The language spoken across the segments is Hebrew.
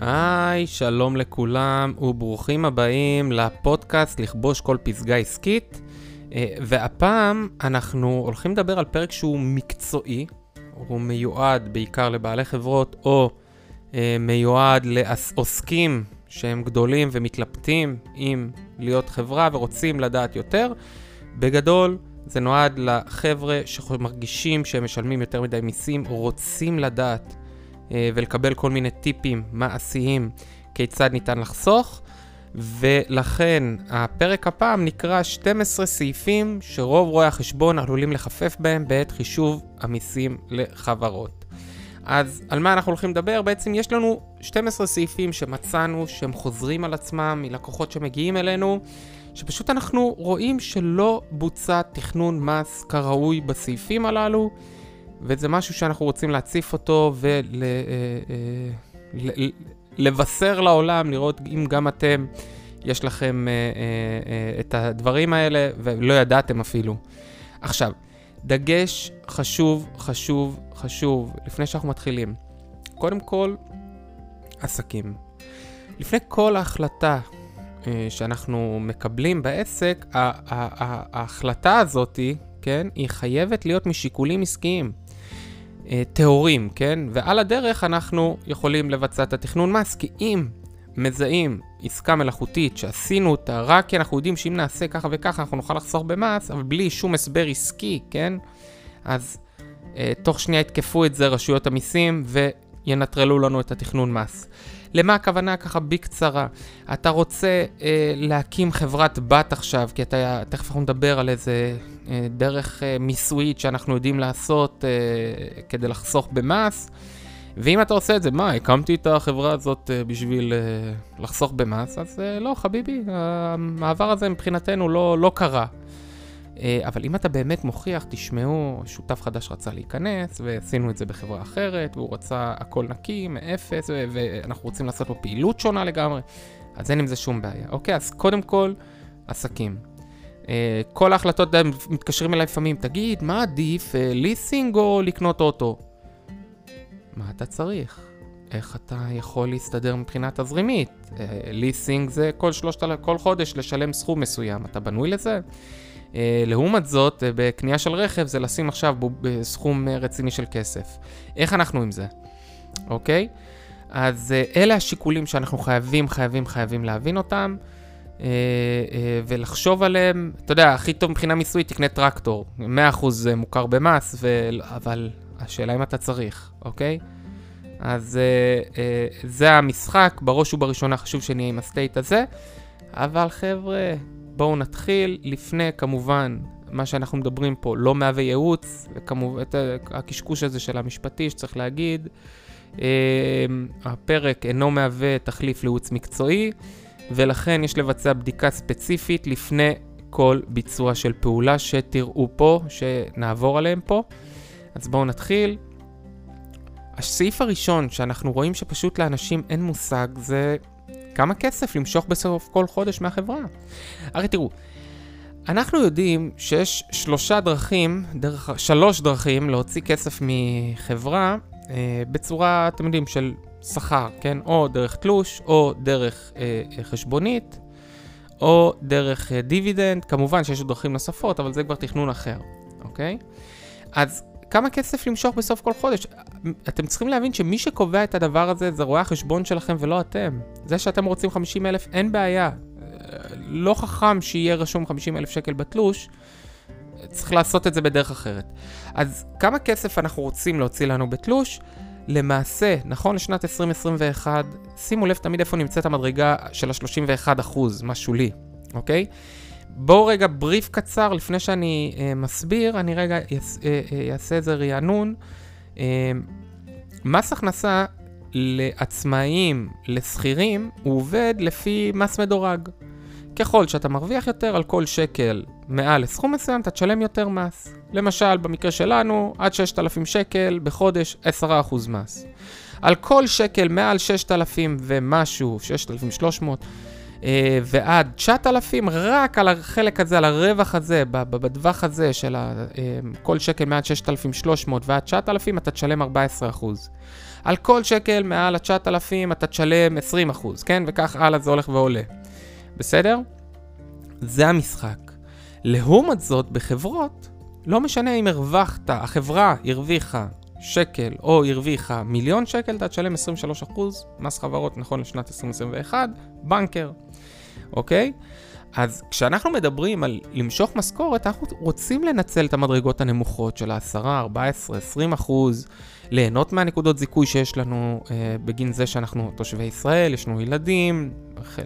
היי, שלום לכולם וברוכים הבאים לפודקאסט לכבוש כל פסגה עסקית. אה, והפעם אנחנו הולכים לדבר על פרק שהוא מקצועי, הוא מיועד בעיקר לבעלי חברות או אה, מיועד לעוסקים שהם גדולים ומתלבטים אם להיות חברה ורוצים לדעת יותר. בגדול, זה נועד לחבר'ה שמרגישים שהם משלמים יותר מדי מיסים, רוצים לדעת ולקבל כל מיני טיפים מעשיים כיצד ניתן לחסוך. ולכן הפרק הפעם נקרא 12 סעיפים שרוב רואי החשבון עלולים לחפף בהם בעת חישוב המיסים לחברות. אז על מה אנחנו הולכים לדבר? בעצם יש לנו 12 סעיפים שמצאנו שהם חוזרים על עצמם מלקוחות שמגיעים אלינו, שפשוט אנחנו רואים שלא בוצע תכנון מס כראוי בסעיפים הללו, וזה משהו שאנחנו רוצים להציף אותו ולבשר ול, לעולם, לראות אם גם אתם, יש לכם אה, אה, אה, את הדברים האלה ולא ידעתם אפילו. עכשיו, דגש חשוב, חשוב, חשוב, לפני שאנחנו מתחילים. קודם כל, עסקים. לפני כל ההחלטה אה, שאנחנו מקבלים בעסק, ההחלטה הזאתי, כן, היא חייבת להיות משיקולים עסקיים. אה, טהורים, כן? ועל הדרך אנחנו יכולים לבצע את התכנון מס, כי אם מזהים עסקה מלאכותית שעשינו אותה רק כי אנחנו יודעים שאם נעשה ככה וככה אנחנו נוכל לחסוך במס, אבל בלי שום הסבר עסקי, כן? אז אה, תוך שנייה יתקפו את זה רשויות המיסים וינטרלו לנו את התכנון מס. למה הכוונה ככה בקצרה? אתה רוצה אה, להקים חברת בת עכשיו, כי אתה, תכף אנחנו נדבר על איזה דרך אה, מיסויית שאנחנו יודעים לעשות אה, כדי לחסוך במס. ואם אתה עושה את זה, מה, הקמתי את החברה הזאת בשביל לחסוך במס? אז לא, חביבי, המעבר הזה מבחינתנו לא, לא קרה. אבל אם אתה באמת מוכיח, תשמעו, שותף חדש רצה להיכנס, ועשינו את זה בחברה אחרת, והוא רצה הכל נקי, מאפס, ואנחנו רוצים לעשות פה פעילות שונה לגמרי, אז אין עם זה שום בעיה. אוקיי, אז קודם כל, עסקים. Uh, כל ההחלטות מתקשרים אליי לפעמים, תגיד, מה עדיף, ליסינג או לקנות אוטו? מה אתה צריך? איך אתה יכול להסתדר מבחינה תזרימית? ליסינג זה כל, שלושת, כל חודש לשלם סכום מסוים, אתה בנוי לזה? אה, לעומת זאת, אה, בקנייה של רכב זה לשים עכשיו בסכום אה, רציני של כסף. איך אנחנו עם זה? אוקיי? אז אלה השיקולים שאנחנו חייבים, חייבים, חייבים להבין אותם. ולחשוב עליהם, אתה יודע, הכי טוב מבחינה מיסוי, תקנה טרקטור. 100% מוכר במס, ו... אבל השאלה אם אתה צריך, אוקיי? אז אה, אה, זה המשחק, בראש ובראשונה חשוב שנהיה עם הסטייט הזה, אבל חבר'ה, בואו נתחיל. לפני, כמובן, מה שאנחנו מדברים פה לא מהווה ייעוץ, וכמובן, את הקשקוש הזה של המשפטי שצריך להגיד. אה, הפרק אינו מהווה תחליף לייעוץ מקצועי, ולכן יש לבצע בדיקה ספציפית לפני כל ביצוע של פעולה שתראו פה, שנעבור עליהם פה. אז בואו נתחיל. הסעיף הראשון שאנחנו רואים שפשוט לאנשים אין מושג זה כמה כסף למשוך בסוף כל חודש מהחברה. הרי תראו, אנחנו יודעים שיש שלושה דרכים, דרך, שלוש דרכים להוציא כסף מחברה אה, בצורה, אתם יודעים, של שכר, כן? או דרך תלוש, או דרך אה, חשבונית, או דרך אה, דיבידנד. כמובן שיש עוד דרכים נוספות, אבל זה כבר תכנון אחר, אוקיי? אז כמה כסף למשוך בסוף כל חודש. אתם צריכים להבין שמי שקובע את הדבר הזה זה רואה החשבון שלכם ולא אתם. זה שאתם רוצים 50 אלף, אין בעיה. לא חכם שיהיה רשום 50 אלף שקל בתלוש, צריך לעשות את זה בדרך אחרת. אז כמה כסף אנחנו רוצים להוציא לנו בתלוש? למעשה, נכון לשנת 2021, שימו לב תמיד איפה נמצאת המדרגה של ה-31%, מה שולי, אוקיי? בואו רגע בריף קצר לפני שאני uh, מסביר, אני רגע אעשה איזה רענון. Uh, מס הכנסה לעצמאים, לשכירים, הוא עובד לפי מס מדורג. ככל שאתה מרוויח יותר על כל שקל מעל לסכום מסוים, אתה תשלם יותר מס. למשל, במקרה שלנו, עד 6,000 שקל בחודש, 10% מס. על כל שקל מעל 6,000 ומשהו, 6,300, אה, ועד 9,000, רק על החלק הזה, על הרווח הזה, בטווח הזה של אה, כל שקל מעל 6,300 ועד 9,000, אתה תשלם 14%. על כל שקל מעל ה-9,000 אתה תשלם 20%, כן? וכך הלאה זה הולך ועולה. בסדר? זה המשחק. לעומת זאת, בחברות, לא משנה אם הרווחת, החברה הרוויחה שקל או הרוויחה מיליון שקל, אתה תשלם 23% מס חברות נכון לשנת 2021, בנקר, אוקיי? אז כשאנחנו מדברים על למשוך משכורת, אנחנו רוצים לנצל את המדרגות הנמוכות של ה-10, 14, 20 אחוז, ליהנות מהנקודות זיכוי שיש לנו אה, בגין זה שאנחנו תושבי ישראל, יש לנו ילדים,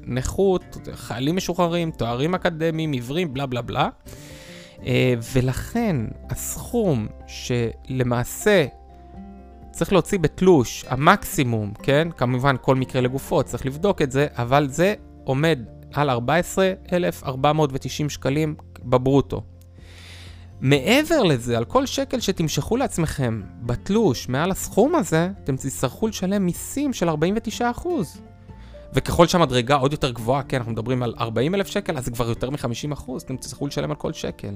נכות, חיילים משוחררים, תוארים אקדמיים, עיוורים, בלה בלה בלה. אה, ולכן הסכום שלמעשה צריך להוציא בתלוש המקסימום, כן? כמובן כל מקרה לגופו, צריך לבדוק את זה, אבל זה עומד על 14,490 שקלים בברוטו. מעבר לזה, על כל שקל שתמשכו לעצמכם בתלוש מעל הסכום הזה, אתם תצטרכו לשלם מיסים של 49%. וככל שהמדרגה עוד יותר גבוהה, כן, אנחנו מדברים על 40 אלף שקל, אז זה כבר יותר מ-50%, אתם תצטרכו לשלם על כל שקל.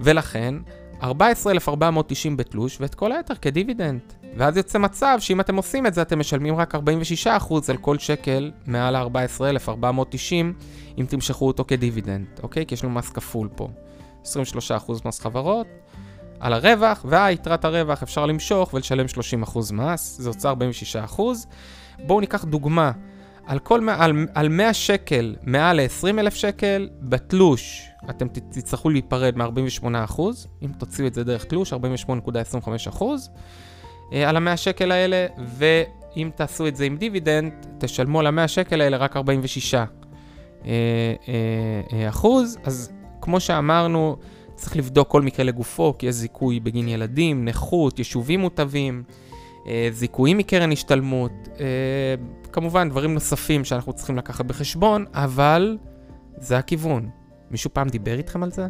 ולכן, 14,490 בתלוש, ואת כל היתר כדיבידנד. ואז יוצא מצב שאם אתם עושים את זה, אתם משלמים רק 46% על כל שקל מעל ה-14,490, אם תמשכו אותו כדיבידנד, אוקיי? כי יש לנו מס כפול פה. 23% מס חברות, על הרווח, והיתרת הרווח אפשר למשוך ולשלם 30% מס, זה יוצא 46%. בואו ניקח דוגמה. על, כל, על, על 100 שקל מעל ל-20,000 שקל, בתלוש אתם תצטרכו להיפרד מ-48%, אם תוציאו את זה דרך תלוש, 48.25%, אה, על ה-100 שקל האלה, ואם תעשו את זה עם דיבידנד, תשלמו על ה-100 שקל האלה רק 46 אה, אה, אחוז. אז כמו שאמרנו, צריך לבדוק כל מקרה לגופו, כי יש זיכוי בגין ילדים, נכות, יישובים מוטבים. אה, זיכויים מקרן השתלמות, אה, כמובן דברים נוספים שאנחנו צריכים לקחת בחשבון, אבל זה הכיוון. מישהו פעם דיבר איתכם על זה?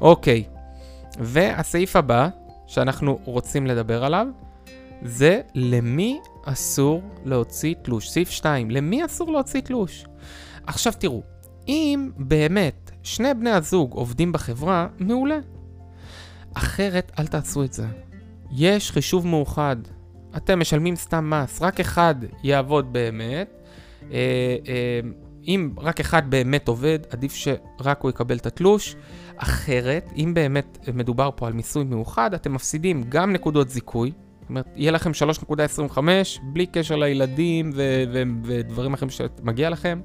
אוקיי, והסעיף הבא שאנחנו רוצים לדבר עליו, זה למי אסור להוציא תלוש. סעיף 2, למי אסור להוציא תלוש? עכשיו תראו, אם באמת שני בני הזוג עובדים בחברה, מעולה. אחרת אל תעשו את זה. יש חישוב מאוחד. אתם משלמים סתם מס, רק אחד יעבוד באמת. אה, אה, אם רק אחד באמת עובד, עדיף שרק הוא יקבל את התלוש. אחרת, אם באמת מדובר פה על מיסוי מאוחד, אתם מפסידים גם נקודות זיכוי. זאת אומרת, יהיה לכם 3.25 בלי קשר לילדים ו- ו- ודברים אחרים שמגיע לכם.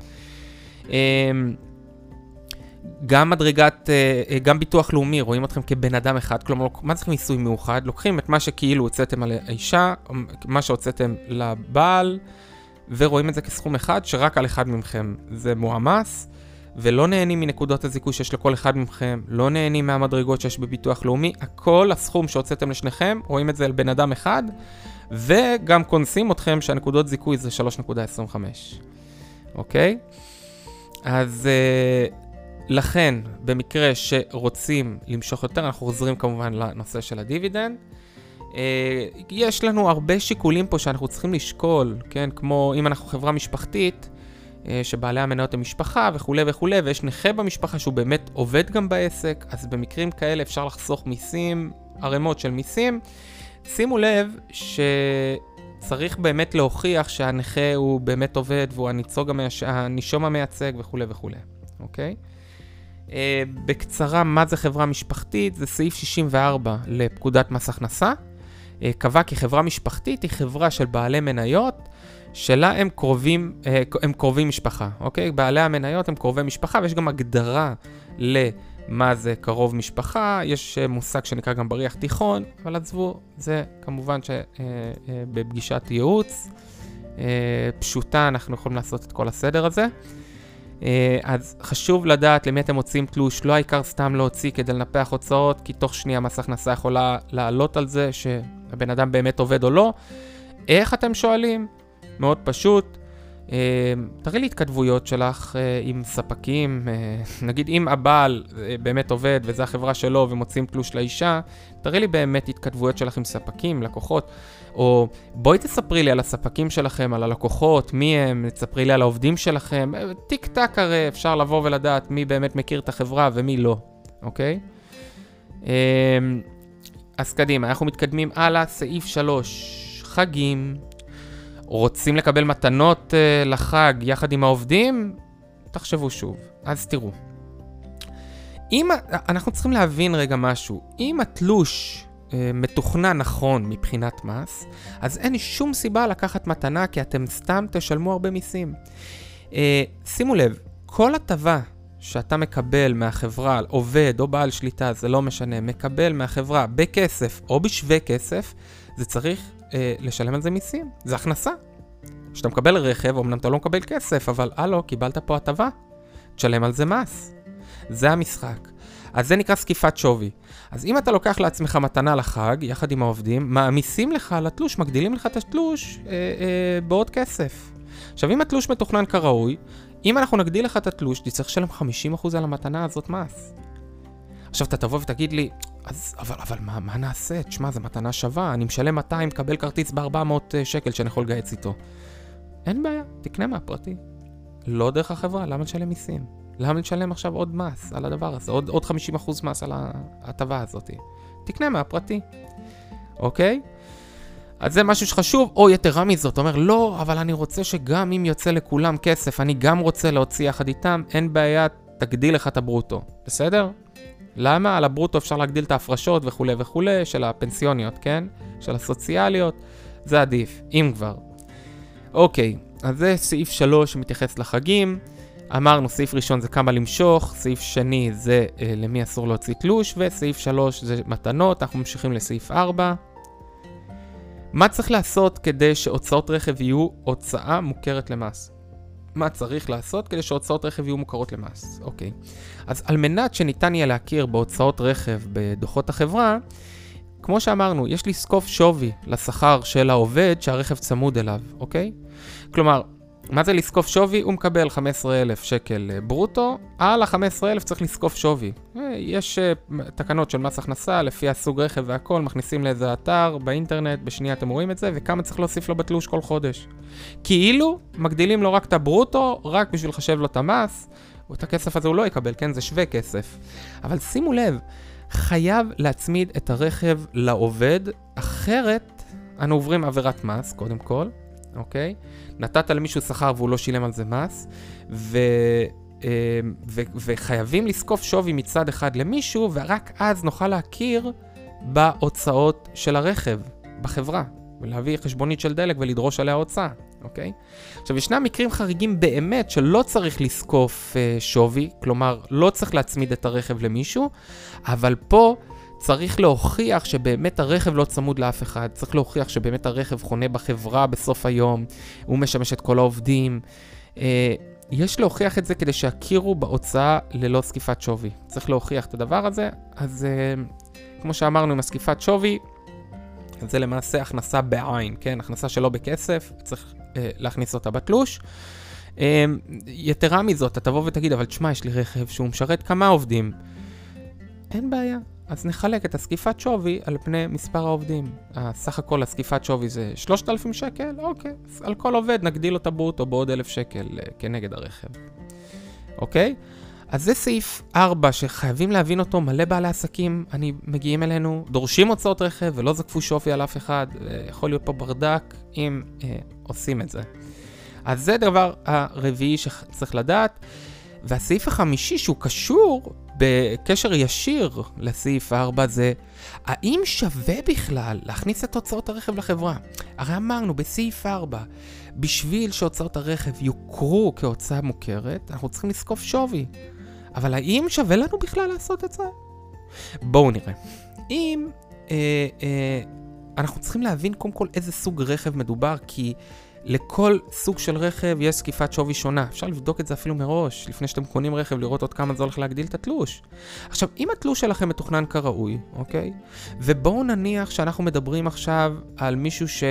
אה, גם מדרגת, אה, אה, גם ביטוח לאומי, רואים אתכם כבן אדם אחד, כלומר, מה צריך מיסוי מאוחד? לוקחים את מה שכאילו הוצאתם על האישה, מה שהוצאתם לבעל, ורואים את זה כסכום אחד, שרק על אחד מכם זה מועמס, ולא נהנים מנקודות הזיכוי שיש לכל אחד מכם, לא נהנים מהמדרגות שיש בביטוח לאומי, הכל הסכום שהוצאתם לשניכם, רואים את זה על בן אדם אחד, וגם קונסים אתכם שהנקודות זיכוי זה 3.25, אוקיי? אז... Uh, לכן, במקרה שרוצים למשוך יותר, אנחנו חוזרים כמובן לנושא של הדיבידנד. אה, יש לנו הרבה שיקולים פה שאנחנו צריכים לשקול, כן? כמו אם אנחנו חברה משפחתית, אה, שבעלי המניות הם משפחה וכולי וכולי, ויש נכה במשפחה שהוא באמת עובד גם בעסק, אז במקרים כאלה אפשר לחסוך מיסים, ערימות של מיסים. שימו לב שצריך באמת להוכיח שהנכה הוא באמת עובד והוא הנישום המייצג וכולי וכולי, אוקיי? Uh, בקצרה, מה זה חברה משפחתית? זה סעיף 64 לפקודת מס הכנסה. Uh, קבע כי חברה משפחתית היא חברה של בעלי מניות, שלה הם קרובים, uh, הם קרובי משפחה, אוקיי? בעלי המניות הם קרובי משפחה, ויש גם הגדרה למה זה קרוב משפחה, יש uh, מושג שנקרא גם בריח תיכון, אבל עזבו, זה כמובן שבפגישת uh, uh, ייעוץ פשוטה אנחנו יכולים לעשות את כל הסדר הזה. אה, אז חשוב לדעת למי אתם מוצאים תלוש, לא העיקר סתם להוציא כדי לנפח הוצאות, כי תוך שנייה מס הכנסה יכולה לעלות על זה שהבן אדם באמת עובד או לא. איך אתם שואלים? מאוד פשוט. אה, תראי לי התכתבויות שלך אה, עם ספקים, נגיד אם הבעל באמת עובד וזו החברה שלו ומוצאים תלוש לאישה, תראי לי באמת התכתבויות שלך עם ספקים, לקוחות, או בואי תספרי לי על הספקים שלכם, על הלקוחות, מי הם, תספרי לי על העובדים שלכם, אה, טיק טק הרי אפשר לבוא ולדעת מי באמת מכיר את החברה ומי לא, אוקיי? אה, אז קדימה, אנחנו מתקדמים הלאה, סעיף 3, חגים. רוצים לקבל מתנות uh, לחג יחד עם העובדים? תחשבו שוב. אז תראו. אם, אנחנו צריכים להבין רגע משהו. אם התלוש מתוכנן נכון מבחינת מס, אז אין שום סיבה לקחת מתנה כי אתם סתם תשלמו הרבה מיסים. Uh, שימו לב, כל הטבה שאתה מקבל מהחברה, עובד או בעל שליטה, זה לא משנה, מקבל מהחברה בכסף או בשווה כסף, זה צריך אה, לשלם על זה מיסים, זה הכנסה. כשאתה מקבל רכב, אמנם אתה לא מקבל כסף, אבל הלו, קיבלת פה הטבה, תשלם על זה מס. זה המשחק. אז זה נקרא זקיפת שווי. אז אם אתה לוקח לעצמך מתנה לחג, יחד עם העובדים, מעמיסים לך על התלוש, מגדילים לך את התלוש אה, אה, בעוד כסף. עכשיו, אם התלוש מתוכנן כראוי, אם אנחנו נגדיל לך את התלוש, תצטרך לשלם 50% על המתנה הזאת מס. עכשיו, אתה תבוא ותגיד לי, אז, אבל, אבל מה, מה נעשה? תשמע, זו מתנה שווה, אני משלם 200, קבל כרטיס ב-400 שקל שאני יכול לגייץ איתו. אין בעיה, תקנה מהפרטי. לא דרך החברה, למה לשלם מיסים? למה לשלם עכשיו עוד מס על הדבר הזה? עוד, עוד 50% מס על ההטבה הזאת. תקנה מהפרטי, אוקיי? אז זה משהו שחשוב, או יתרה מזאת, אומר, לא, אבל אני רוצה שגם אם יוצא לכולם כסף, אני גם רוצה להוציא יחד איתם, אין בעיה, תגדיל לך את הברוטו, בסדר? למה? על הברוטו אפשר להגדיל את ההפרשות וכולי וכולי, של הפנסיוניות, כן? של הסוציאליות, זה עדיף, אם כבר. אוקיי, אז זה סעיף 3 שמתייחס לחגים. אמרנו, סעיף ראשון זה כמה למשוך, סעיף שני זה אה, למי אסור להוציא תלוש, וסעיף 3 זה מתנות, אנחנו ממשיכים לסעיף 4. מה צריך לעשות כדי שהוצאות רכב יהיו הוצאה מוכרת למס? מה צריך לעשות כדי שהוצאות רכב יהיו מוכרות למס? אוקיי. אז על מנת שניתן יהיה להכיר בהוצאות רכב בדוחות החברה, כמו שאמרנו, יש לזקוף שווי לשכר של העובד שהרכב צמוד אליו, אוקיי? כלומר, מה זה לזקוף שווי? הוא מקבל 15,000 שקל אה, ברוטו, על ה-15,000 צריך לזקוף שווי. אה, יש אה, תקנות של מס הכנסה, לפי הסוג רכב והכל, מכניסים לאיזה אתר באינטרנט, בשנייה אתם רואים את זה, וכמה צריך להוסיף לו בתלוש כל חודש. כאילו, מגדילים לו רק את הברוטו, רק בשביל לחשב לו את המס, ואת הכסף הזה הוא לא יקבל, כן? זה שווה כסף. אבל שימו לב, חייב להצמיד את הרכב לעובד, אחרת אנו עוברים עבירת מס, קודם כל, אוקיי? נתת למישהו שכר והוא לא שילם על זה מס, ו... אה, ו- וחייבים לזקוף שווי מצד אחד למישהו, ורק אז נוכל להכיר בהוצאות של הרכב, בחברה, ולהביא חשבונית של דלק ולדרוש עליה הוצאה, אוקיי? עכשיו, ישנם מקרים חריגים באמת שלא צריך לזקוף uh, שווי, כלומר, לא צריך להצמיד את הרכב למישהו, אבל פה צריך להוכיח שבאמת הרכב לא צמוד לאף אחד, צריך להוכיח שבאמת הרכב חונה בחברה בסוף היום, הוא משמש את כל העובדים. Uh, יש להוכיח את זה כדי שיכירו בהוצאה ללא זקיפת שווי. צריך להוכיח את הדבר הזה, אז uh, כמו שאמרנו עם הזקיפת שווי, זה למעשה הכנסה בעין, כן? הכנסה שלא בכסף, צריך אה, להכניס אותה בתלוש. אה, יתרה מזאת, אתה תבוא ותגיד, אבל תשמע, יש לי רכב שהוא משרת כמה עובדים. אין בעיה. אז נחלק את הסקיפת שווי על פני מספר העובדים. סך הכל הסקיפת שווי זה 3,000 שקל? אוקיי. אז על כל עובד נגדיל אותה ברוטו בעוד 1,000 שקל אה, כנגד הרכב. אוקיי? אז זה סעיף 4 שחייבים להבין אותו, מלא בעלי עסקים, אני מגיעים אלינו, דורשים הוצאות רכב ולא זקפו שווי על אף אחד, יכול להיות פה ברדק אם אה, עושים את זה. אז זה דבר הרביעי שצריך לדעת. והסעיף החמישי שהוא קשור בקשר ישיר לסעיף 4 זה האם שווה בכלל להכניס את הוצאות הרכב לחברה? הרי אמרנו בסעיף 4, בשביל שהוצאות הרכב יוכרו כהוצאה מוכרת, אנחנו צריכים לזקוף שווי. אבל האם שווה לנו בכלל לעשות את זה? בואו נראה. אם אה, אה, אנחנו צריכים להבין קודם כל איזה סוג רכב מדובר, כי לכל סוג של רכב יש זקיפת שווי שונה. אפשר לבדוק את זה אפילו מראש, לפני שאתם קונים רכב, לראות עוד כמה זה הולך להגדיל את התלוש. עכשיו, אם התלוש שלכם מתוכנן כראוי, אוקיי? ובואו נניח שאנחנו מדברים עכשיו על מישהו ש...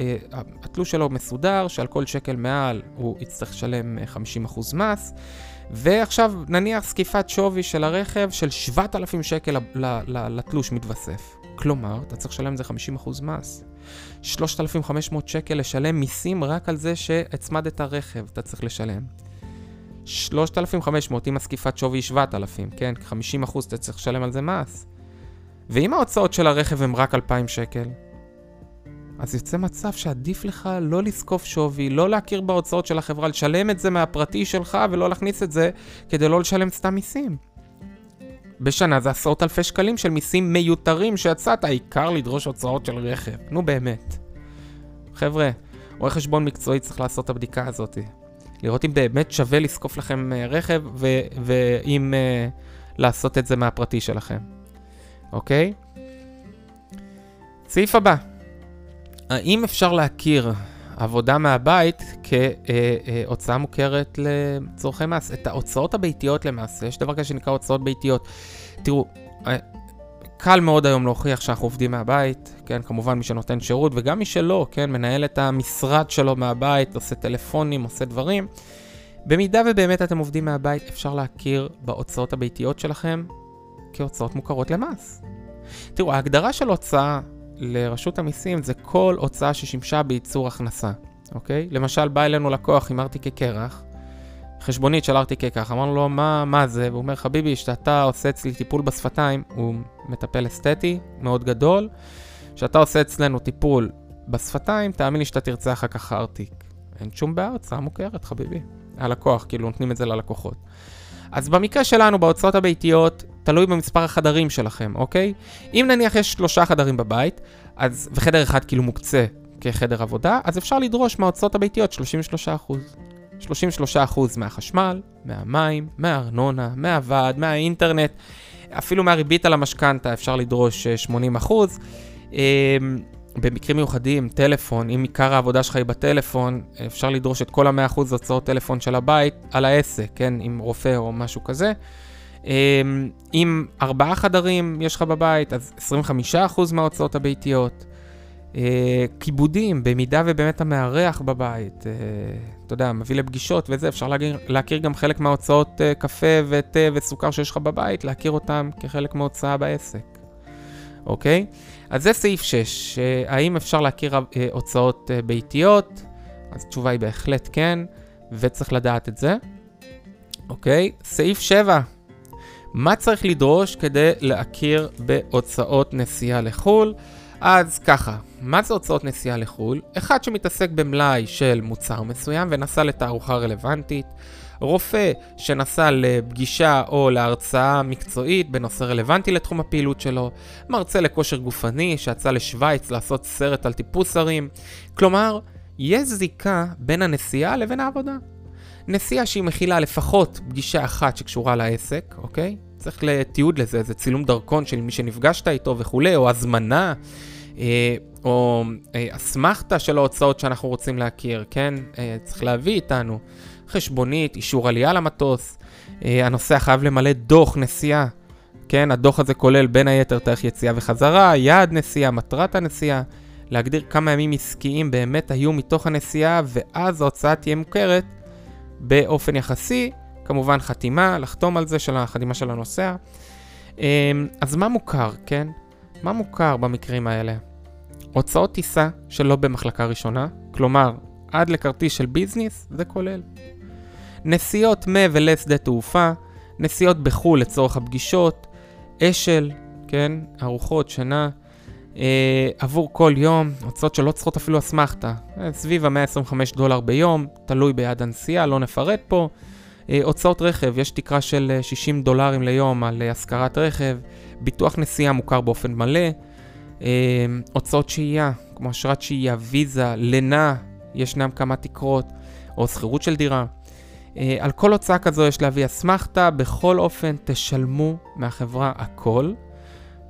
אה, התלוש שלו מסודר, שעל כל שקל מעל הוא יצטרך לשלם 50% מס, ועכשיו נניח זקיפת שווי של הרכב של 7,000 שקל לתלוש מתווסף. כלומר, אתה צריך לשלם זה 50% מס. 3,500 שקל לשלם מיסים רק על זה שהצמדת רכב, אתה צריך לשלם. 3,500 אם הזקיפת שווי היא 7,000, כן? 50% אתה צריך לשלם על זה מס. ואם ההוצאות של הרכב הם רק 2,000 שקל, אז יוצא מצב שעדיף לך לא לזקוף שווי, לא להכיר בהוצאות של החברה, לשלם את זה מהפרטי שלך ולא להכניס את זה כדי לא לשלם סתם מיסים. בשנה זה עשרות אלפי שקלים של מיסים מיותרים שיצאת, העיקר לדרוש הוצאות של רכב. נו באמת. חבר'ה, רואה חשבון מקצועי צריך לעשות את הבדיקה הזאת. לראות אם באמת שווה לזקוף לכם uh, רכב, ואם uh, לעשות את זה מהפרטי שלכם. אוקיי? סעיף הבא. האם אפשר להכיר עבודה מהבית כהוצאה מוכרת לצורכי מס? את ההוצאות הביתיות למעשה, יש דבר כזה שנקרא הוצאות ביתיות. תראו, אה, קל מאוד היום להוכיח שאנחנו עובדים מהבית, כן, כמובן מי שנותן שירות, וגם מי שלא, כן, מנהל את המשרד שלו מהבית, עושה טלפונים, עושה דברים. במידה ובאמת אתם עובדים מהבית, אפשר להכיר בהוצאות הביתיות שלכם כהוצאות מוכרות למס. תראו, ההגדרה של הוצאה לרשות המיסים זה כל הוצאה ששימשה בייצור הכנסה, אוקיי? למשל, בא אלינו לקוח עם ארטיקי קרח, חשבונית של ארטיקי קרח, אמרנו לו, מה, מה זה? והוא אומר, חביבי, כשאתה עושה אצלי טיפול בשפתיים, הוא מטפל אסתטי מאוד גדול, כשאתה עושה אצלנו טיפול בשפתיים, תאמין לי שאתה תרצה אחר כך ארטיק. אין שום בעיה, הוצאה מוכרת, חביבי. הלקוח, כאילו, נותנים את זה ללקוחות. אז במקרה שלנו, בהוצאות הביתיות, תלוי במספר החדרים שלכם, אוקיי? אם נניח יש שלושה חדרים בבית, אז, וחדר אחד כאילו מוקצה כחדר עבודה, אז אפשר לדרוש מההוצאות הביתיות 33%. 33% מהחשמל, מהמים, מהארנונה, מהוועד, מהאינטרנט, אפילו מהריבית על המשכנתה אפשר לדרוש 80%. אמ, במקרים מיוחדים, טלפון, אם עיקר העבודה שלך היא בטלפון, אפשר לדרוש את כל ה-100% הוצאות טלפון של הבית על העסק, כן? עם רופא או משהו כזה. אמ, אם ארבעה חדרים יש לך בבית, אז 25% מההוצאות הביתיות. אה, כיבודים, במידה ובאמת אתה מארח בבית, אה, אתה יודע, מביא לפגישות וזה, אפשר להכיר, להכיר גם חלק מההוצאות אה, קפה ותה וסוכר שיש לך בבית, להכיר אותם כחלק מההוצאה בעסק, אוקיי? אז זה סעיף 6, האם אפשר להכיר הוצאות ביתיות? אז התשובה היא בהחלט כן, וצריך לדעת את זה. אוקיי, סעיף 7, מה צריך לדרוש כדי להכיר בהוצאות נסיעה לחו"ל? אז ככה, מה זה הוצאות נסיעה לחו"ל? אחד שמתעסק במלאי של מוצר מסוים ונסע לתערוכה רלוונטית, רופא שנסע לפגישה או להרצאה מקצועית בנושא רלוונטי לתחום הפעילות שלו, מרצה לכושר גופני שיצא לשוויץ לעשות סרט על טיפוס הרים, כלומר, יש זיקה בין הנסיעה לבין העבודה. נסיעה שהיא מכילה לפחות פגישה אחת שקשורה לעסק, אוקיי? צריך לתיעוד לזה, זה צילום דרכון של מי שנפגשת איתו וכולי, או הזמנה, אה, או אה, אסמכתה של ההוצאות שאנחנו רוצים להכיר, כן? אה, צריך להביא איתנו חשבונית, אישור עלייה למטוס, אה, הנוסע חייב למלא דוח נסיעה, כן? הדוח הזה כולל בין היתר תאריך יציאה וחזרה, יעד נסיעה, מטרת הנסיעה. להגדיר כמה ימים עסקיים באמת היו מתוך הנסיעה, ואז ההוצאה תהיה מוכרת באופן יחסי, כמובן חתימה, לחתום על זה של החתימה של הנוסע. אמ, אז מה מוכר, כן? מה מוכר במקרים האלה? הוצאות טיסה שלא במחלקה ראשונה, כלומר, עד לכרטיס של ביזנס, זה כולל. נסיעות מ- ולשדה תעופה, נסיעות בחו"ל לצורך הפגישות, אשל, כן, ארוחות, שינה, עבור כל יום, הוצאות שלא צריכות אפילו אסמכתה, אה, סביב ה-125 דולר ביום, תלוי ביד הנסיעה, לא נפרט פה. אה, הוצאות רכב, יש תקרה של 60 אה, דולרים ליום על אה, השכרת רכב, ביטוח נסיעה מוכר באופן מלא, אה, הוצאות שהייה, כמו אשרת שהייה, ויזה, לינה, ישנם כמה תקרות, או שכירות של דירה. אה, על כל הוצאה כזו יש להביא אסמכתה, בכל אופן תשלמו מהחברה הכל.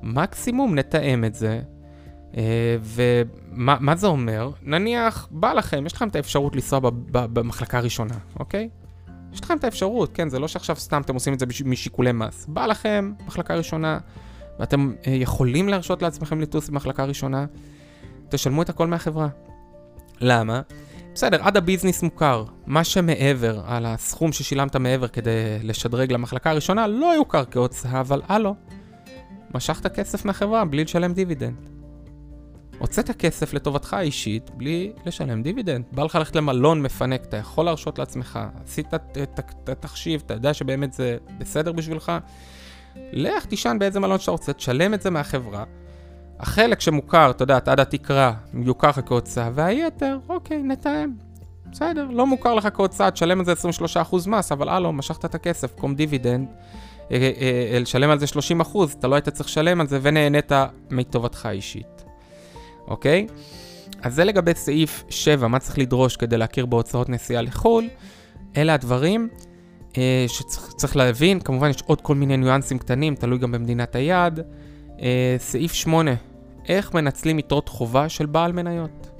מקסימום נתאם את זה. Uh, ומה זה אומר? נניח, בא לכם, יש לכם את האפשרות לנסוע במחלקה הראשונה, אוקיי? יש לכם את האפשרות, כן, זה לא שעכשיו סתם אתם עושים את זה משיקולי מס. בא לכם מחלקה ראשונה, ואתם אה, יכולים להרשות לעצמכם לטוס במחלקה ראשונה, תשלמו את הכל מהחברה. למה? בסדר, עד ה business מוכר. מה שמעבר, על הסכום ששילמת מעבר כדי לשדרג למחלקה הראשונה, לא יוכר כהוצאה, אבל הלו, משכת כסף מהחברה בלי לשלם דיבידנד. הוצאת כסף לטובתך האישית בלי לשלם דיבידנד. בא לך ללכת למלון מפנק, אתה יכול להרשות לעצמך, עשית את התחשיב, אתה יודע שבאמת זה בסדר בשבילך, לך תישן באיזה מלון שאתה רוצה, תשלם את זה מהחברה. החלק שמוכר, אתה יודע, עד התקרה, יוכר לך כהוצאה, והיתר, אוקיי, נתאם. בסדר, לא מוכר לך כהוצאה, תשלם על זה 23% מס, אבל הלו, משכת את הכסף, קום דיבידנד, לשלם על זה 30%, אתה לא היית צריך לשלם על זה ונהנית מטובתך האישית. אוקיי? אז זה לגבי סעיף 7, מה צריך לדרוש כדי להכיר בהוצאות נסיעה לחו"ל. אלה הדברים אה, שצריך להבין, כמובן יש עוד כל מיני ניואנסים קטנים, תלוי גם במדינת היעד. אה, סעיף 8, איך מנצלים יתרות חובה של בעל מניות.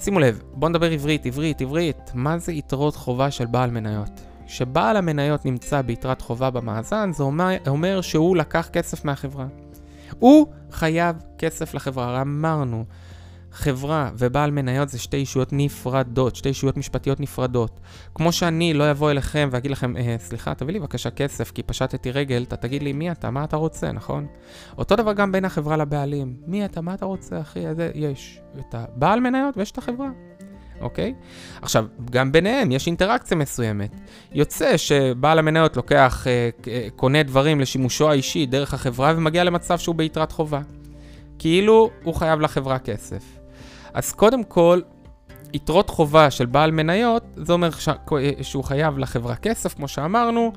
שימו לב, בואו נדבר עברית, עברית, עברית. מה זה יתרות חובה של בעל מניות? כשבעל המניות נמצא ביתרת חובה במאזן, זה אומר, אומר שהוא לקח כסף מהחברה. הוא חייב כסף לחברה. הרי אמרנו, חברה ובעל מניות זה שתי ישויות נפרדות, שתי ישויות משפטיות נפרדות. כמו שאני לא אבוא אליכם ואגיד לכם, אה, סליחה, תביא לי בבקשה כסף כי פשטתי רגל, אתה תגיד לי מי אתה, מה אתה רוצה, נכון? אותו דבר גם בין החברה לבעלים. מי אתה, מה אתה רוצה, אחי? איזה, יש את הבעל מניות ויש את החברה. אוקיי? עכשיו, גם ביניהם יש אינטראקציה מסוימת. יוצא שבעל המניות לוקח, אה, אה, קונה דברים לשימושו האישי דרך החברה ומגיע למצב שהוא ביתרת חובה. כאילו הוא חייב לחברה כסף. אז קודם כל, יתרות חובה של בעל מניות, זה אומר ש... אה, שהוא חייב לחברה כסף, כמו שאמרנו,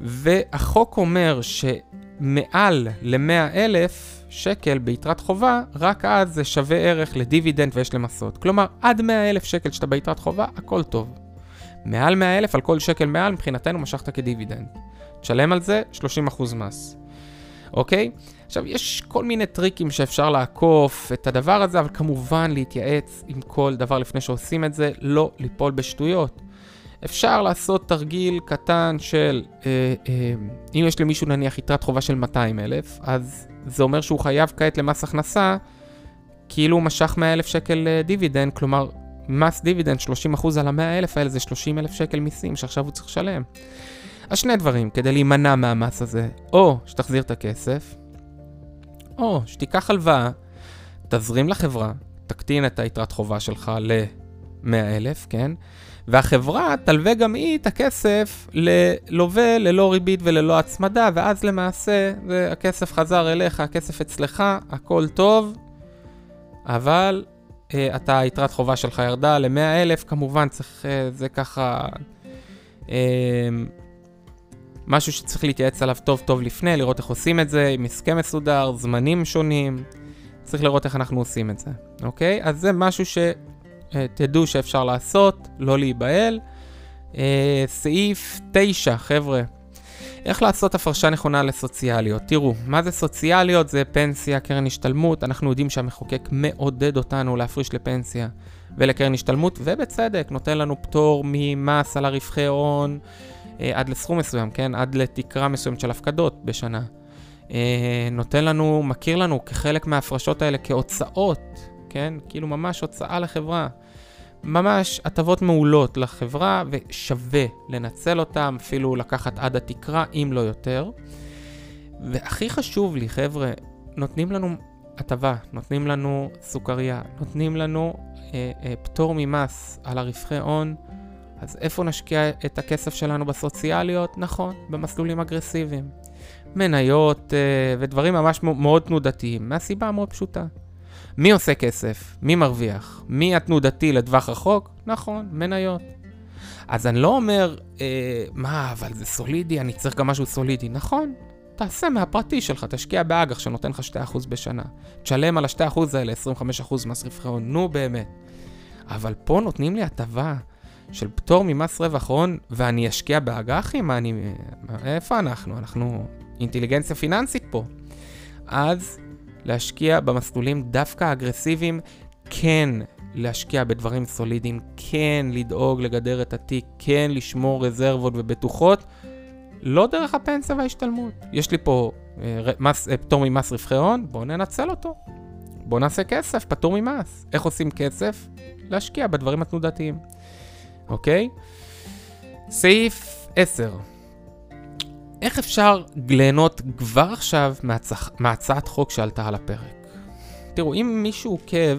והחוק אומר שמעל ל-100 אלף שקל ביתרת חובה, רק אז זה שווה ערך לדיבידנד ויש למסות. כלומר, עד 100 אלף שקל שאתה ביתרת חובה, הכל טוב. מעל 100 אלף, על כל שקל מעל, מבחינתנו משכת כדיבידנד. תשלם על זה 30% מס. אוקיי? עכשיו, יש כל מיני טריקים שאפשר לעקוף את הדבר הזה, אבל כמובן להתייעץ עם כל דבר לפני שעושים את זה, לא ליפול בשטויות. אפשר לעשות תרגיל קטן של, אה, אה, אם יש למישהו נניח יתרת חובה של 200 אלף, אז זה אומר שהוא חייב כעת למס הכנסה, כאילו הוא משך 100 אלף שקל אה, דיבידנד, כלומר, מס דיבידנד 30% על ה-100 אלף האלה זה 30 אלף שקל מיסים שעכשיו הוא צריך לשלם. אז שני דברים, כדי להימנע מהמס הזה, או שתחזיר את הכסף, או שתיקח הלוואה, תזרים לחברה, תקטין את היתרת חובה שלך ל-100 אלף, כן? והחברה תלווה גם היא את הכסף ללווה ללא ריבית וללא הצמדה, ואז למעשה הכסף חזר אליך, הכסף אצלך, הכל טוב, אבל אה, אתה, היתרת חובה שלך ירדה ל-100 אלף, כמובן צריך, אה, זה ככה אה, משהו שצריך להתייעץ עליו טוב טוב לפני, לראות איך עושים את זה, עם הסכם מסודר, זמנים שונים, צריך לראות איך אנחנו עושים את זה, אוקיי? אז זה משהו ש... אה, תדעו שאפשר לעשות, לא להיבהל. אה, סעיף 9, חבר'ה, איך לעשות הפרשה נכונה לסוציאליות? תראו, מה זה סוציאליות? זה פנסיה, קרן השתלמות. אנחנו יודעים שהמחוקק מעודד אותנו להפריש לפנסיה ולקרן השתלמות, ובצדק, נותן לנו פטור ממס על הרווחי הון אה, עד לסכום מסוים, כן? עד לתקרה מסוימת של הפקדות בשנה. אה, נותן לנו, מכיר לנו כחלק מההפרשות האלה כהוצאות כן? כאילו ממש הוצאה לחברה. ממש הטבות מעולות לחברה, ושווה לנצל אותם, אפילו לקחת עד התקרה, אם לא יותר. והכי חשוב לי, חבר'ה, נותנים לנו הטבה, נותנים לנו סוכריה, נותנים לנו אה, אה, פטור ממס על הרווחי הון, אז איפה נשקיע את הכסף שלנו בסוציאליות? נכון, במסלולים אגרסיביים. מניות אה, ודברים ממש מאוד תנודתיים, מהסיבה המאוד פשוטה. מי עושה כסף? מי מרוויח? מי התנודתי לטווח רחוק? נכון, מניות. אז אני לא אומר, אה, מה, אבל זה סולידי, אני צריך גם משהו סולידי. נכון, תעשה מהפרטי שלך, תשקיע באג"ח שנותן לך 2% בשנה. תשלם על ה-2% האלה 25% מס רווחי הון, נו באמת. אבל פה נותנים לי הטבה של פטור ממס רווח הון, ואני אשקיע באג"חים? אני... איפה אנחנו? אנחנו אינטליגנציה פיננסית פה. אז להשקיע במסלולים דווקא אגרסיביים, כן להשקיע בדברים סולידיים, כן לדאוג לגדר את התיק, כן לשמור רזרבות ובטוחות, לא דרך הפנסיה וההשתלמות. יש לי פה אה, מס, אה, פטור ממס רווחי הון, בואו ננצל אותו. בואו נעשה כסף, פטור ממס. איך עושים כסף? להשקיע בדברים התנודתיים, אוקיי? סעיף 10. איך אפשר ליהנות כבר עכשיו מהצח... מהצעת חוק שעלתה על הפרק? תראו, אם מישהו עוקב,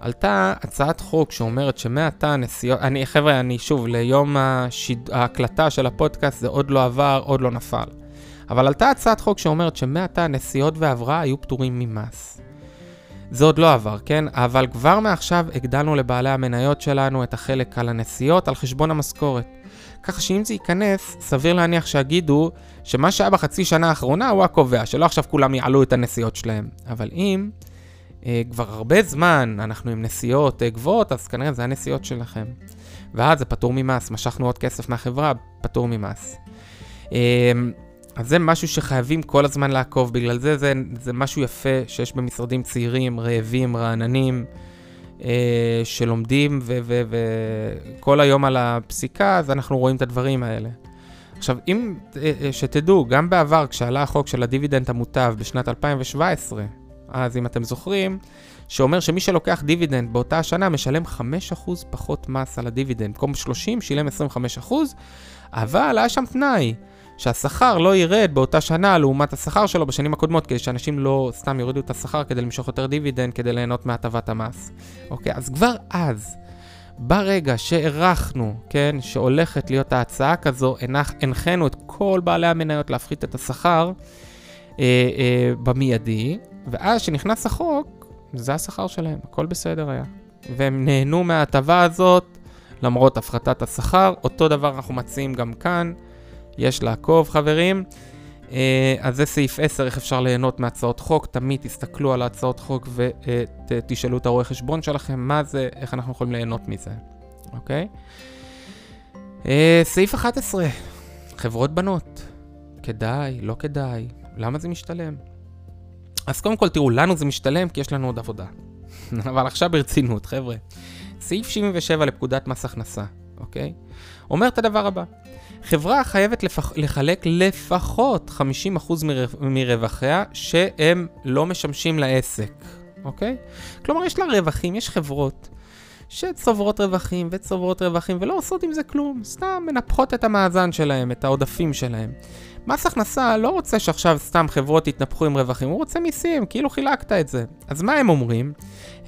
עלתה הצעת חוק שאומרת שמעתה נסיעות, אני, חבר'ה, אני שוב, ליום השיד... ההקלטה של הפודקאסט זה עוד לא עבר, עוד לא נפל. אבל עלתה הצעת חוק שאומרת שמעתה נסיעות והבראה היו פטורים ממס. זה עוד לא עבר, כן? אבל כבר מעכשיו הגדלנו לבעלי המניות שלנו את החלק על הנסיעות על חשבון המשכורת. ככה שאם זה ייכנס, סביר להניח שיגידו שמה שהיה בחצי שנה האחרונה הוא הקובע, שלא עכשיו כולם יעלו את הנסיעות שלהם. אבל אם אה, כבר הרבה זמן אנחנו עם נסיעות אה, גבוהות, אז כנראה זה הנסיעות שלכם. ואז זה פטור ממס, משכנו עוד כסף מהחברה, פטור ממס. אה, אז זה משהו שחייבים כל הזמן לעקוב, בגלל זה זה, זה משהו יפה שיש במשרדים צעירים, רעבים, רעננים, שלומדים וכל היום על הפסיקה, אז אנחנו רואים את הדברים האלה. עכשיו, אם, אה, אה, שתדעו, גם בעבר, כשעלה החוק של הדיבידנד המוטב בשנת 2017, אז אם אתם זוכרים, שאומר שמי שלוקח דיבידנד באותה השנה משלם 5% פחות מס על הדיבידנד. במקום 30 שילם 25%, אבל היה שם תנאי. שהשכר לא ירד באותה שנה לעומת השכר שלו בשנים הקודמות, כדי שאנשים לא סתם יורידו את השכר כדי למשוך יותר דיבידנד, כדי ליהנות מהטבת המס. אוקיי, אז כבר אז, ברגע שהערכנו, כן, שהולכת להיות ההצעה כזו, הנחינו את כל בעלי המניות להפחית את השכר אה, אה, במיידי, ואז כשנכנס החוק, זה השכר שלהם, הכל בסדר היה. והם נהנו מההטבה הזאת למרות הפחתת השכר. אותו דבר אנחנו מציעים גם כאן. יש לעקוב, חברים. אה, אז זה סעיף 10, איך אפשר ליהנות מהצעות חוק. תמיד תסתכלו על הצעות חוק ותשאלו את הרואה חשבון שלכם מה זה, איך אנחנו יכולים ליהנות מזה, אוקיי? אה, סעיף 11, חברות בנות. כדאי, לא כדאי, למה זה משתלם? אז קודם כל, תראו, לנו זה משתלם כי יש לנו עוד עבודה. אבל עכשיו ברצינות, חבר'ה. סעיף 77 לפקודת מס הכנסה, אוקיי? אומר את הדבר הבא: חברה חייבת לפח, לחלק לפחות 50% מרווחיה שהם לא משמשים לעסק, אוקיי? כלומר, יש לה רווחים, יש חברות שצוברות רווחים וצוברות רווחים ולא עושות עם זה כלום, סתם מנפחות את המאזן שלהם, את העודפים שלהם. מס הכנסה לא רוצה שעכשיו סתם חברות יתנפחו עם רווחים, הוא רוצה מיסים, כאילו חילקת את זה. אז מה הם אומרים?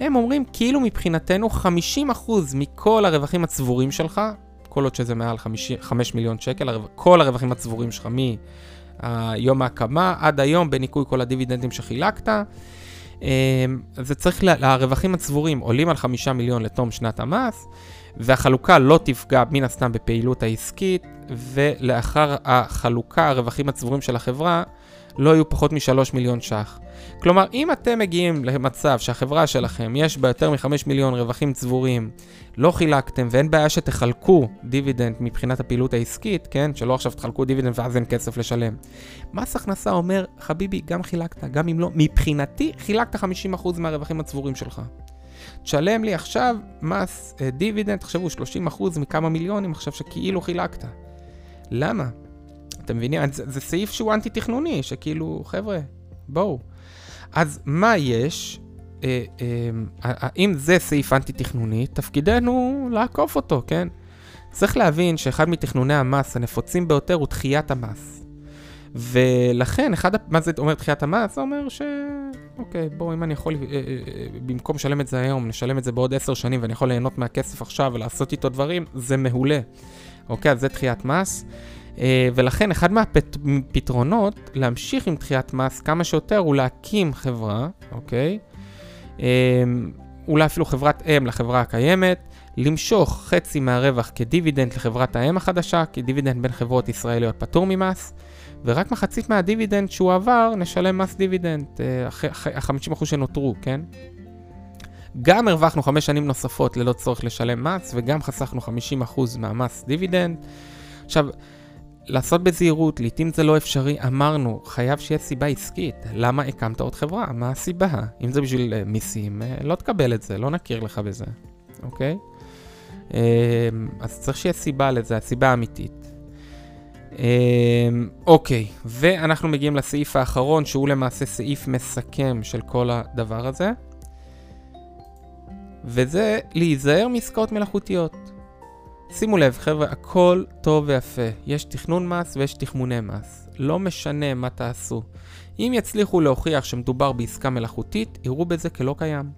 הם אומרים כאילו מבחינתנו 50% מכל הרווחים הצבורים שלך כל עוד שזה מעל 5 מיליון שקל, כל הרווחים הצבורים שלך מיום ההקמה עד היום, בניכוי כל הדיבידנדים שחילקת. אמ, זה צריך, הרווחים הצבורים עולים על 5 מיליון לתום שנת המס, והחלוקה לא תפגע מן הסתם בפעילות העסקית, ולאחר החלוקה, הרווחים הצבורים של החברה לא יהיו פחות מ-3 מיליון ש"ח. כלומר, אם אתם מגיעים למצב שהחברה שלכם יש בה יותר מ-5 מיליון רווחים צבורים, לא חילקתם ואין בעיה שתחלקו דיבידנד מבחינת הפעילות העסקית, כן? שלא עכשיו תחלקו דיבידנד ואז אין כסף לשלם. מס הכנסה אומר, חביבי, גם חילקת, גם אם לא, מבחינתי חילקת 50% מהרווחים הצבורים שלך. תשלם לי עכשיו מס אה, דיבידנד, תחשבו, 30% מכמה מיליונים עכשיו שכאילו חילקת. למה? אתם מבינים? זה, זה סעיף שהוא אנטי-תכנוני, שכאילו, חבר'ה, בואו. אז מה יש? אה, אה, אם זה סעיף אנטי-תכנוני, תפקידנו לעקוף אותו, כן? צריך להבין שאחד מתכנוני המס הנפוצים ביותר הוא דחיית המס. ולכן, אחד, מה זה אומר דחיית המס? זה אומר ש... אוקיי, בואו, אם אני יכול, אה, אה, אה, במקום לשלם את זה היום, נשלם את זה בעוד עשר שנים ואני יכול ליהנות מהכסף עכשיו ולעשות איתו דברים, זה מעולה. אוקיי, אז זה דחיית מס. אה, ולכן אחד מהפתרונות להמשיך עם דחיית מס כמה שיותר הוא להקים חברה, אוקיי? אה, אולי אפילו חברת אם לחברה הקיימת, למשוך חצי מהרווח כדיבידנד לחברת האם החדשה, כי דיבידנד בין חברות ישראליות פטור ממס, ורק מחצית מהדיבידנד שהועבר נשלם מס דיבידנד, ה-50% שנותרו, כן? גם הרווחנו חמש שנים נוספות ללא צורך לשלם מס, וגם חסכנו 50% מהמס דיבידנד. עכשיו, לעשות בזהירות, לעתים זה לא אפשרי, אמרנו, חייב שיהיה סיבה עסקית. למה הקמת עוד חברה? מה הסיבה? אם זה בשביל אה, מיסים, אה, לא תקבל את זה, לא נכיר לך בזה, אוקיי? אה, אז צריך שיהיה סיבה לזה, הסיבה האמיתית. Uh, אוקיי, ואנחנו מגיעים לסעיף האחרון, שהוא למעשה סעיף מסכם של כל הדבר הזה. וזה להיזהר מעסקאות מלאכותיות. שימו לב, חבר'ה, הכל טוב ויפה. יש תכנון מס ויש תכמוני מס. לא משנה מה תעשו. אם יצליחו להוכיח שמדובר בעסקה מלאכותית, יראו בזה כלא קיים.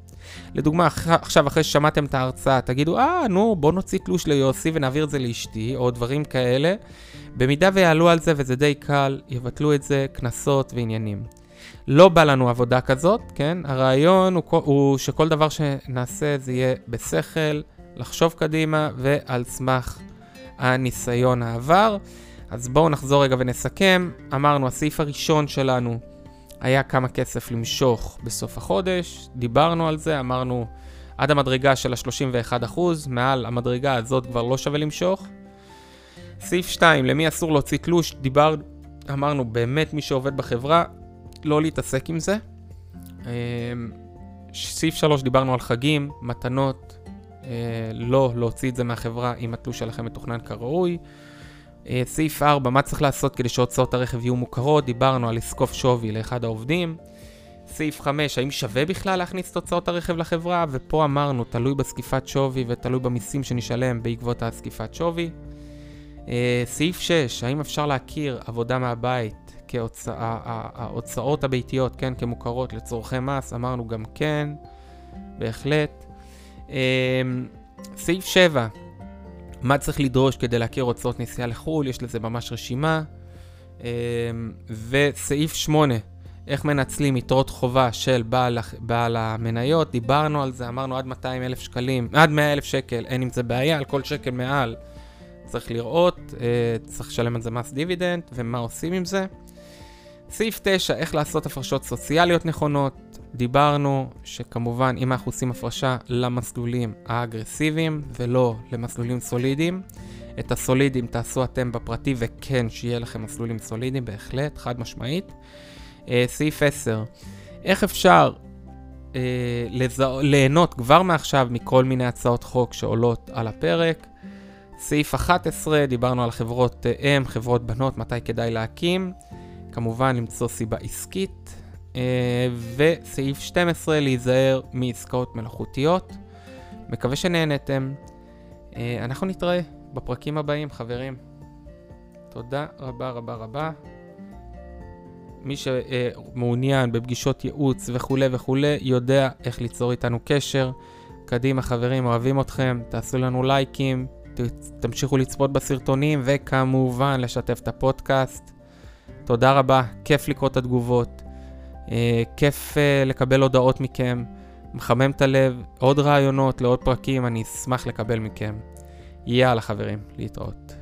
לדוגמה, עכשיו אחרי ששמעתם את ההרצאה, תגידו, אה, נו, בוא נוציא תלוש ליוסי ונעביר את זה לאשתי, או דברים כאלה. במידה ויעלו על זה, וזה די קל, יבטלו את זה, קנסות ועניינים. לא בא לנו עבודה כזאת, כן? הרעיון הוא, הוא שכל דבר שנעשה זה יהיה בשכל, לחשוב קדימה ועל סמך הניסיון העבר. אז בואו נחזור רגע ונסכם. אמרנו, הסעיף הראשון שלנו היה כמה כסף למשוך בסוף החודש, דיברנו על זה, אמרנו עד המדרגה של ה-31%, מעל המדרגה הזאת כבר לא שווה למשוך. סעיף 2, למי אסור להוציא תלוש, דיבר, אמרנו באמת מי שעובד בחברה, לא להתעסק עם זה. אמ, סעיף 3, דיברנו על חגים, מתנות, לא להוציא את זה מהחברה אם התלוש שלכם מתוכנן כראוי. אה, סעיף 4, מה צריך לעשות כדי שהוצאות הרכב יהיו מוכרות? דיברנו על לזקוף שווי לאחד העובדים. סעיף 5, האם שווה בכלל להכניס את הוצאות הרכב לחברה? ופה אמרנו, תלוי בזקיפת שווי ותלוי במיסים שנשלם בעקבות הזקיפת שווי. אה, סעיף 6, האם אפשר להכיר עבודה מהבית כהוצאות הביתיות, כן, כמוכרות לצורכי מס? אמרנו גם כן, בהחלט. אה, סעיף 7, מה צריך לדרוש כדי להכיר הוצאות נסיעה לחו"ל, יש לזה ממש רשימה. אמ, וסעיף 8, איך מנצלים יתרות חובה של בעל, בעל המניות, דיברנו על זה, אמרנו עד 200 אלף שקלים, עד 100 אלף שקל, אין עם זה בעיה, על כל שקל מעל צריך לראות, אה, צריך לשלם על זה מס דיבידנד, ומה עושים עם זה. סעיף 9, איך לעשות הפרשות סוציאליות נכונות. דיברנו שכמובן אם אנחנו עושים הפרשה למסלולים האגרסיביים ולא למסלולים סולידיים, את הסולידיים תעשו אתם בפרטי וכן שיהיה לכם מסלולים סולידיים בהחלט, חד משמעית. Uh, סעיף 10, איך אפשר uh, לזה... ליהנות כבר מעכשיו מכל מיני הצעות חוק שעולות על הפרק. סעיף 11, דיברנו על חברות אם, חברות בנות, מתי כדאי להקים. כמובן למצוא סיבה עסקית, אה, וסעיף 12, להיזהר מעסקאות מלאכותיות. מקווה שנהנתם. אה, אנחנו נתראה בפרקים הבאים, חברים. תודה רבה רבה רבה. מי שמעוניין בפגישות ייעוץ וכולי וכולי, יודע איך ליצור איתנו קשר. קדימה חברים, אוהבים אתכם, תעשו לנו לייקים, תמשיכו לצפות בסרטונים, וכמובן לשתף את הפודקאסט. תודה רבה, כיף לקרוא את התגובות, אה, כיף אה, לקבל הודעות מכם, מחמם את הלב, עוד רעיונות לעוד פרקים, אני אשמח לקבל מכם. יאללה חברים, להתראות.